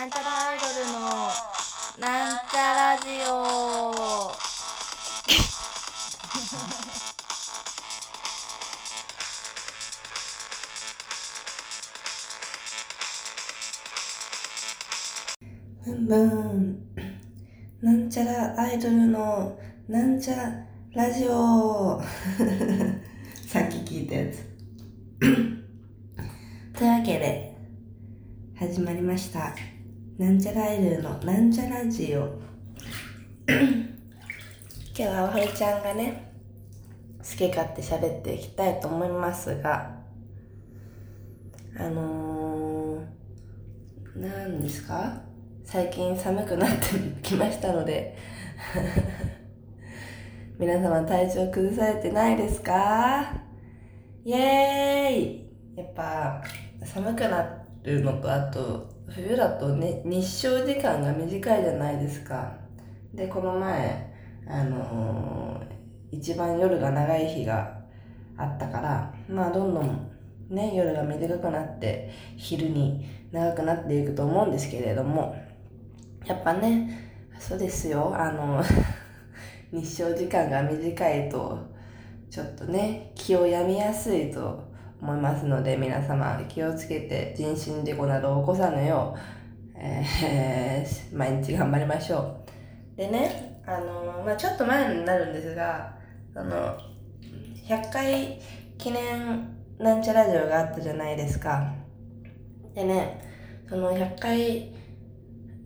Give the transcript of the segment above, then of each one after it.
なんちゃらアイドルのなんちゃラジオ。ブンブンなんちゃらアイドルのなんちゃラジオ。さっき聞いたやつ。というわけで始まりました。なんちゃらアイドルのなんちゃラジオ。今日はおはるちゃんがね好き勝手喋っていきたいと思いますがあのー、何ですか？最近寒くなってきましたので 皆様体調崩されてないですか？イエーイ！やっぱ寒くなるのとあと冬だとね日照時間が短いじゃないですか。でこの前あのー、一番夜が長い日があったからまあどんどんね夜が短くなって昼に長くなっていくと思うんですけれどもやっぱねそうですよ。あの 日照時間が短いとちょっとね気を病みやすいと思いますので皆様気をつけて人身事故などを起こさぬよう、えー、毎日頑張りましょう。でねあの、まあ、ちょっと前になるんですがあの100回記念なんちゃラジオがあったじゃないですか。でねその100回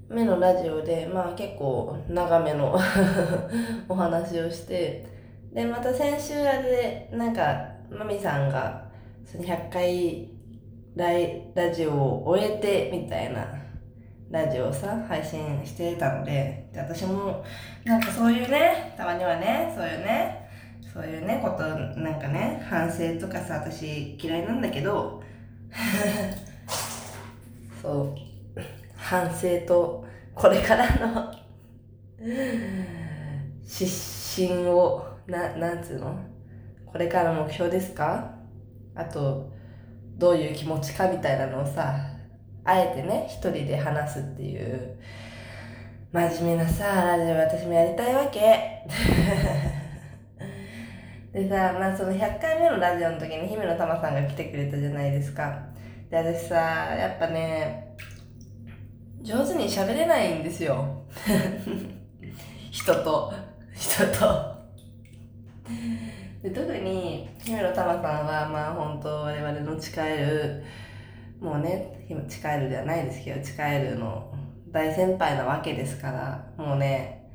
目のラジオで、まあ結構長めの お話をして、で、また先週あれで、なんか、まみさんが、その100回ララジオを終えて、みたいなラジオをさ、配信してたので、で私も、なんかそういうね、たまにはね、そういうね、そういうね、こと、なんかね、反省とかさ、私嫌いなんだけど、そう、反省とこれからの 失神をななんつうの？これからの目標ですか？あとどういう気持ちかみたいなのをさあえてね一人で話すっていう真面目なさラジオ私もやりたいわけ でさまあその100回目のラジオの時に姫野玉さんが来てくれたじゃないですかで私さやっぱね上手に喋れないんですよ。人と、人と。で特に、姫野玉さんは、まあ本当我々の近える、もうね、近えるではないですけど、近えるの大先輩なわけですから、もうね、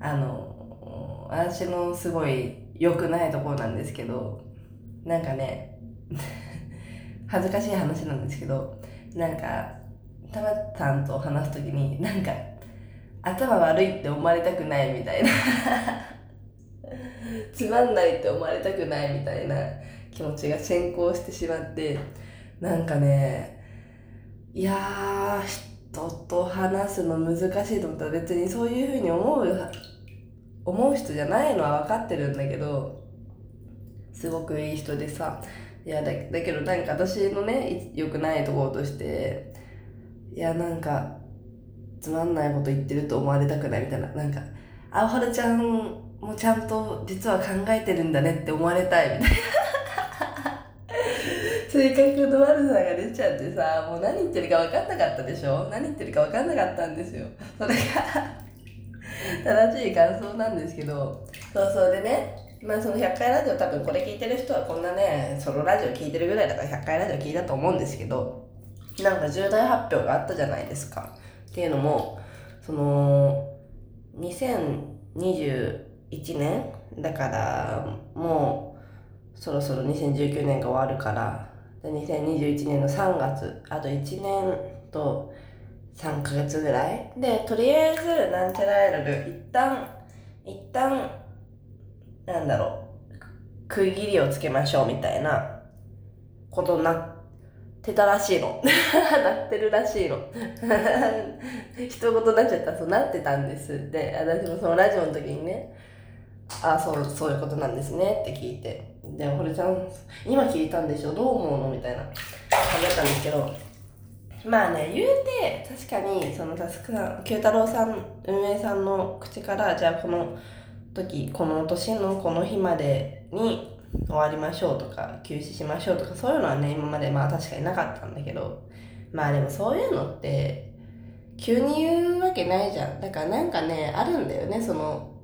あの、私のすごい良くないところなんですけど、なんかね、恥ずかしい話なんですけど、なんか、たまさんと話すときになんか頭悪いって思われたくないみたいな。つまんないって思われたくないみたいな気持ちが先行してしまってなんかねいや人と話すの難しいと思ったら別にそういうふうに思う思う人じゃないのは分かってるんだけどすごくいい人でさいやだだけどなんか私のね良くないところとしていやなんかつまんないこと言ってると思われたくないみたいななんか青春ちゃんもうちゃんと実は考えてるんだねって思われたいみたいな。性格の悪さが出ちゃってさもう何言ってるか分かんなかったでしょ？何言ってるか分かんなかったんですよ。それが 正しい感想なんですけど。そうそうでねまあその100回ラジオ多分これ聞いてる人はこんなねソロラジオ聞いてるぐらいだから100回ラジオ聞いたと思うんですけどなんか重大発表があったじゃないですか。っていうのも、その2020、1年だから、もう、そろそろ2019年が終わるから、2021年の3月、あと1年と3ヶ月ぐらい。で、とりあえず、なんちゃらアイドル、一旦、一旦、なんだろう、区切りをつけましょうみたいなことになって、たらしいの。なってるらしいの。一言になっちゃったそうなってたんです。で、私もそのラジオの時にね、あ、そう、そういうことなんですねって聞いて。で、堀ちゃん、今聞いたんでしょ？どう思うの？みたいな。感じだったんですけど、まあね言うて確かにそのタスクさん九太郎さん運営さんの口からじゃあこの時この年のこの日までに終わりましょうとか休止しましょうとかそういうのはね今までまあ確かになかったんだけど。まあでもそういうのって急に言うわけないじゃん。だからなんかねあるんだよねその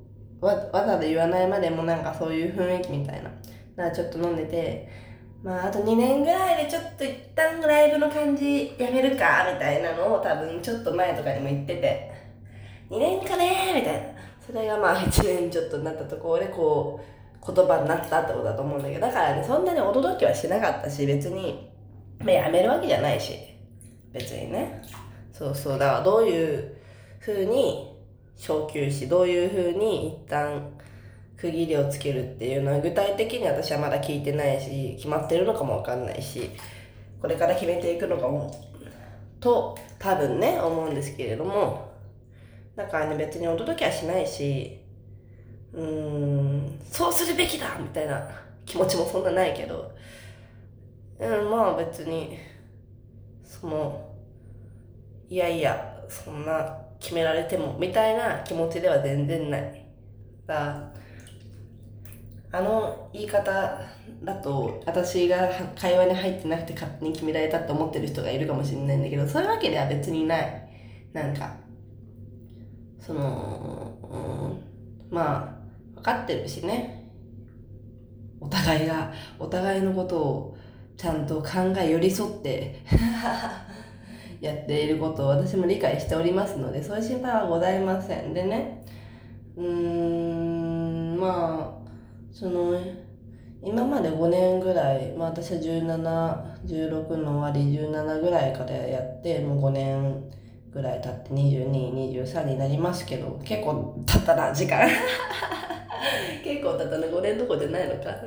わわざわざ言わないまでもなんかそういう雰囲気みたいな。だからちょっと飲んでて。まああと2年ぐらいでちょっと一旦ライブの感じやめるかみたいなのを多分ちょっと前とかにも言ってて。2年かねみたいな。それがまあ1年ちょっとになったところでこう言葉になったってことだと思うんだけどだからねそんなに驚きはしなかったし別に、まあ、やめるわけじゃないし別にね。そうそうだからどういう風に昇級しどういう風に一旦区切りをつけるっていうのは具体的に私はまだ聞いてないし決まってるのかもわかんないしこれから決めていくのかもと多分ね思うんですけれどもだからね別に驚きはしないしうーんそうするべきだみたいな気持ちもそんなないけどうんまあ別にそのいやいやそんな決められてもみたいな気持ちでは全然ない。だあの言い方だと私が会話に入ってなくて勝手に決められたって思ってる人がいるかもしれないんだけどそういうわけでは別にない。なんかその、うん、まあ分かってるしね。お互いがお互いのことをちゃんと考え寄り添って。やっていることを私も理解しておりますのでそういう心配はございませんでね。うーんまあその今まで5年ぐらい、まあ、私は1716の終わり17ぐらいからやってもう5年ぐらい経って2223になりますけど結構経ったな時間。結構経ったな5 年どこじゃないのか。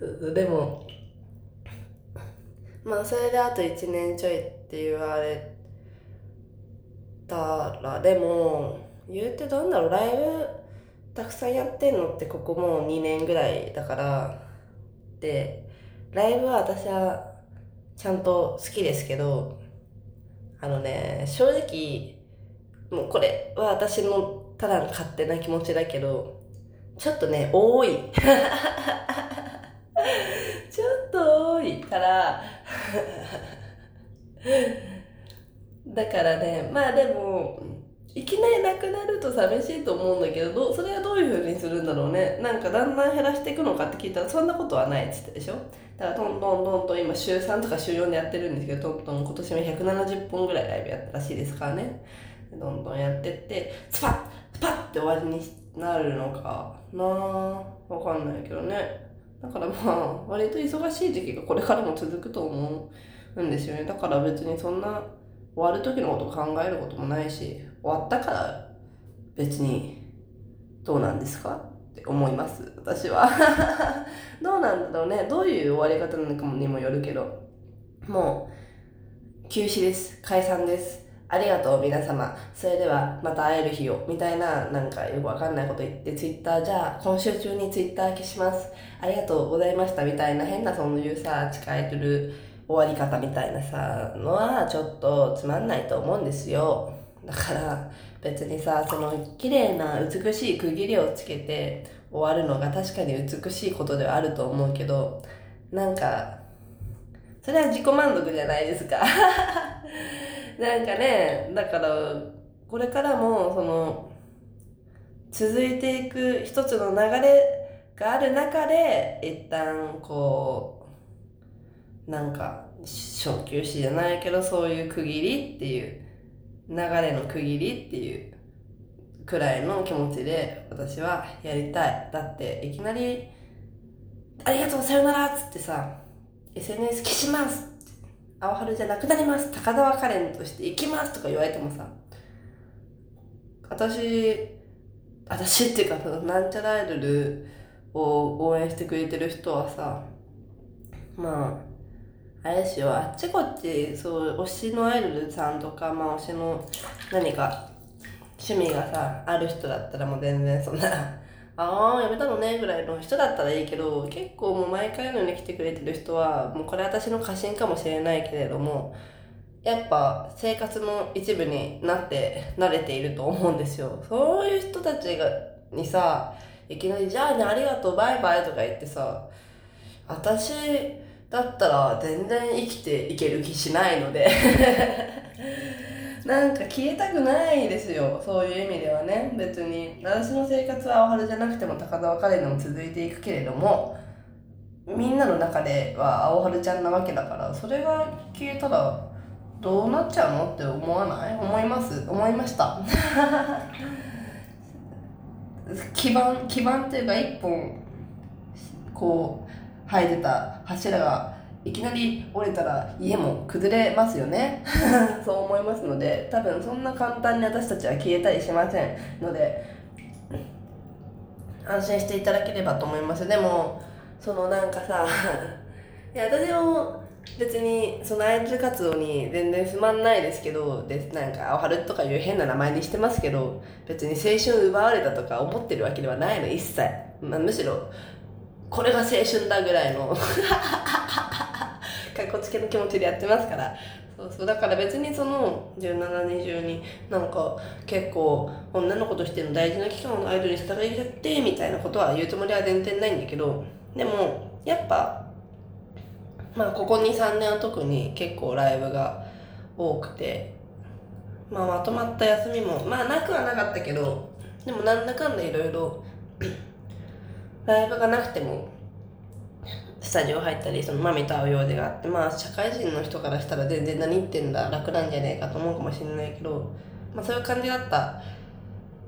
そうそうでもまあそれであと1年ちょいって言われたらでも言うてどんだろうライブたくさんやってんのってここもう2年ぐらいだからでライブは私はちゃんと好きですけどあのね正直もうこれは私のただの勝手な気持ちだけどちょっとね多い。ちょっと多いから だからねまあでもいきなりなくなると寂しいと思うんだけどそれはどういうふうにするんだろうね。なんかだんだん減らしていくのかって聞いたらそんなことはないっつってでしょ。だからどんどんどんどん今週3とか週4でやってるんですけどどんどん今年も170本ぐらいライブやったらしいですからね。どんどんやってってスパッスパッって終わりになるのかなわかんないけどね。だからまあ割と忙しい時期がこれからも続くと思うんですよね。だから別にそんな終わる時のことを考えることもないし終わったから別にどうなんですかって思います。私は。どうなんだろうね。どういう終わり方なのかにもよるけど。もう休止です。解散です。ありがとう皆様。それではまた会える日をみたいななんかよくわかんないこと言ってツイッターじゃあ今週中にツイッター消します。ありがとうございましたみたいな変なそういうさ誓えてる終わり方みたいなさのはちょっとつまんないと思うんですよ。だから別にさその綺麗な美しい区切りをつけて終わるのが確かに美しいことではあると思うけどなんかそれは自己満足じゃないですか。なんかねだからこれからもその続いていく一つの流れがある中で一旦こうなんか小休止じゃないけどそういう区切りっていう流れの区切りっていうくらいの気持ちで私はやりたい。だっていきなり「ありがとうさよなら」っつってさ SNS 消します青春じゃなくなります。高沢カレンとして行きますとか言われてもさ。私私っていうかそのなんちゃらアイドルを応援してくれてる人はさまああれですよあっちこっちそう推しのアイドルさんとかまあ推しの何か趣味がさある人だったらもう全然そんなああ、やめたのね、ぐらいの人だったらいいけど、結構もう毎回のように来てくれてる人は、もうこれ私の過信かもしれないけれども、やっぱ生活の一部になって慣れていると思うんですよ。そういう人たちが、にさ、いきなり、じゃあね、ありがとう、バイバイとか言ってさ、私だったら全然生きていける気しないのでなんか消えたくないですよそういう意味ではね。別に私の生活は青春じゃなくても高田カレーでも続いていくけれどもみんなの中では青春ちゃんなわけだからそれが消えたらどうなっちゃうのって思わない？思います？思いました。基盤基盤っていうか一本こう生えてた柱がいきなり折れたら家も崩れますよね。そう思いますので多分そんな簡単に私たちは消えたりしませんので安心していただければと思います。でもそのなんかさいや私も別にそのアイドル活動に全然不満ないですけどでなんか「青春」とかいう変な名前にしてますけど別に青春奪われたとか思ってるわけではないの一切、まあ、むしろこれが青春だぐらいの かっこつけの気持ちでやってますから。そうそう。だから別にその1720になんか結構女の子としての大事な期間をアイドルに従いやってみたいなことは言うつもりは全然ないんだけど。でもやっぱまあここ23年は特に結構ライブが多くて。まあまとまった休みもまあなくはなかったけど。でもなんだかんだいろいろライブがなくてもスタジオ入ったりそのマミと会う用事があってまあ社会人の人からしたら全然何言ってんだ楽なんじゃねえかと思うかもしれないけど、まあ、そういう感じだった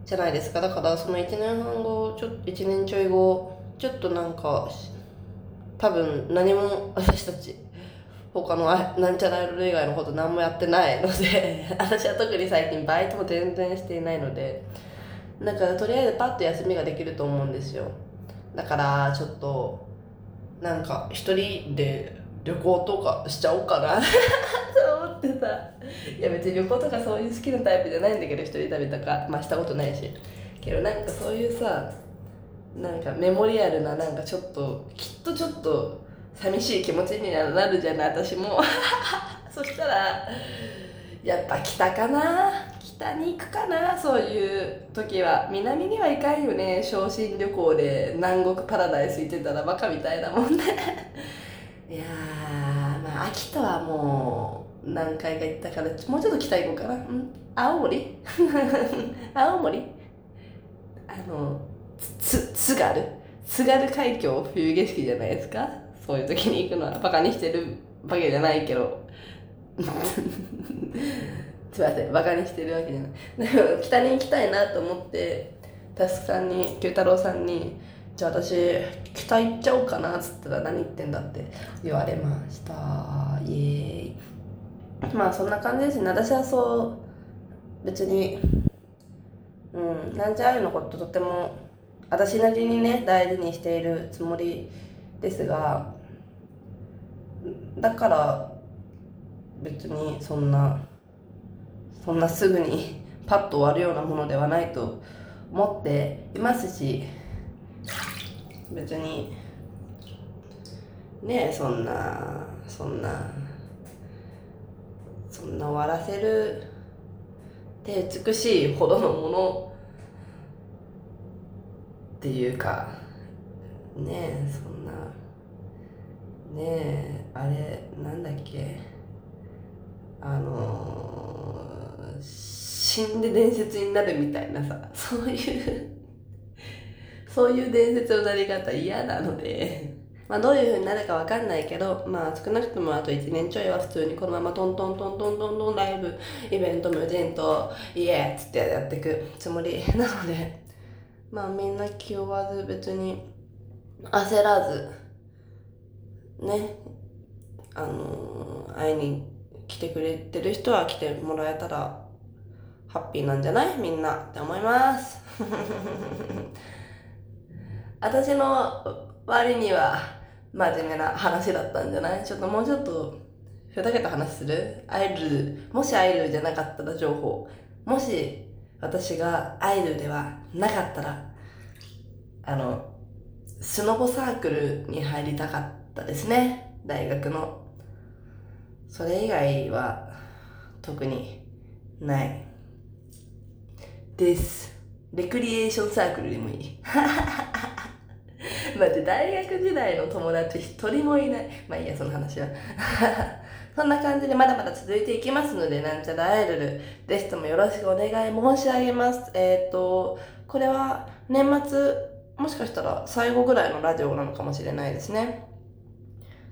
じゃないですか。だからその1年半後ちょっと1年ちょい後ちょっとなんか多分何も私たち他のなんちゃらアイドル以外のこと何もやってないので 私は特に最近バイトも全然していないのでだからとりあえずパッと休みができると思うんですよ。だからちょっとなんか一人で旅行とかしちゃおうかな。と思ってさいや別に旅行とかそういう好きなタイプじゃないんだけど一人旅とかまあしたことないし。けどなんかそういうさなんかメモリアルななんかちょっときっとちょっと寂しい気持ちになるじゃない私も。そしたらやっぱ北かな。北に行くかなそういう時は。南には行かんよね。昇進旅行で南国パラダイス行ってたらバカみたいなもんね。いやまあ秋田はもう何回か行ったからもうちょっと北行こうかな。ん？青森？青森？あのつ津軽？津軽海峡冬景色じゃないですか？そういう時に行くのはバカにしてるわけじゃないけど。すいませんバカにしてるわけじゃない。で も北に行きたいなと思ってタスさんに九太郎さんに「じゃあ私北行っちゃおうかな」っつったら「何言ってんだ」って言われました。イエーイ。まあそんな感じですね。私はそう別にうんなんちゃらのこととても私なりにね大事にしているつもりですがだから別にそんなそんなすぐにパッと終わるようなものではないと思っていますし別にねえそんなそんなそんな終わらせる手美しいほどのものっていうかねえそんなねえあれなんだっけあの、死んで伝説になるみたいなさそういうそういう伝説のなり方嫌なのでまあどういう風になるかわかんないけどまあ少なくともあと1年ちょいは普通にこのままトントントントントントンライブイベント無人とイエーっつってやっていくつもりなのでまあみんな気負わず別に焦らずねあのー、会いに来てくれてる人は来てもらえたらハッピーなんじゃない？みんなって思います 私の割には真面目な話だったんじゃない？ちょっともうちょっとふざけた話する？アイドルもしアイドルじゃなかったら情報もし私がアイドルではなかったらあの、スノボサークルに入りたかったですね。大学の。それ以外は特にない。です。レクリエーションサークルでもいい。待って、大学時代の友達一人もいない。まあいいや、その話は。そんな感じでまだまだ続いていきますので、なんちゃらアイドル、ぜひともよろしくお願い申し上げます。えっ、と、これは年末、もしかしたら最後ぐらいのラジオなのかもしれないですね。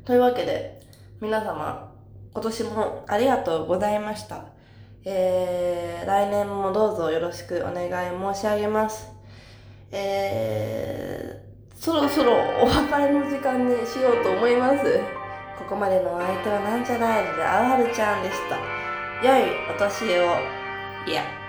というわけで、皆様、今年もありがとうございました。えー、来年もどうぞよろしくお願い申し上げます。えー、そろそろお別れの時間にしようと思います。ここまでのお相手はなんじゃないのであはるちゃんでした。良いお年を。いや。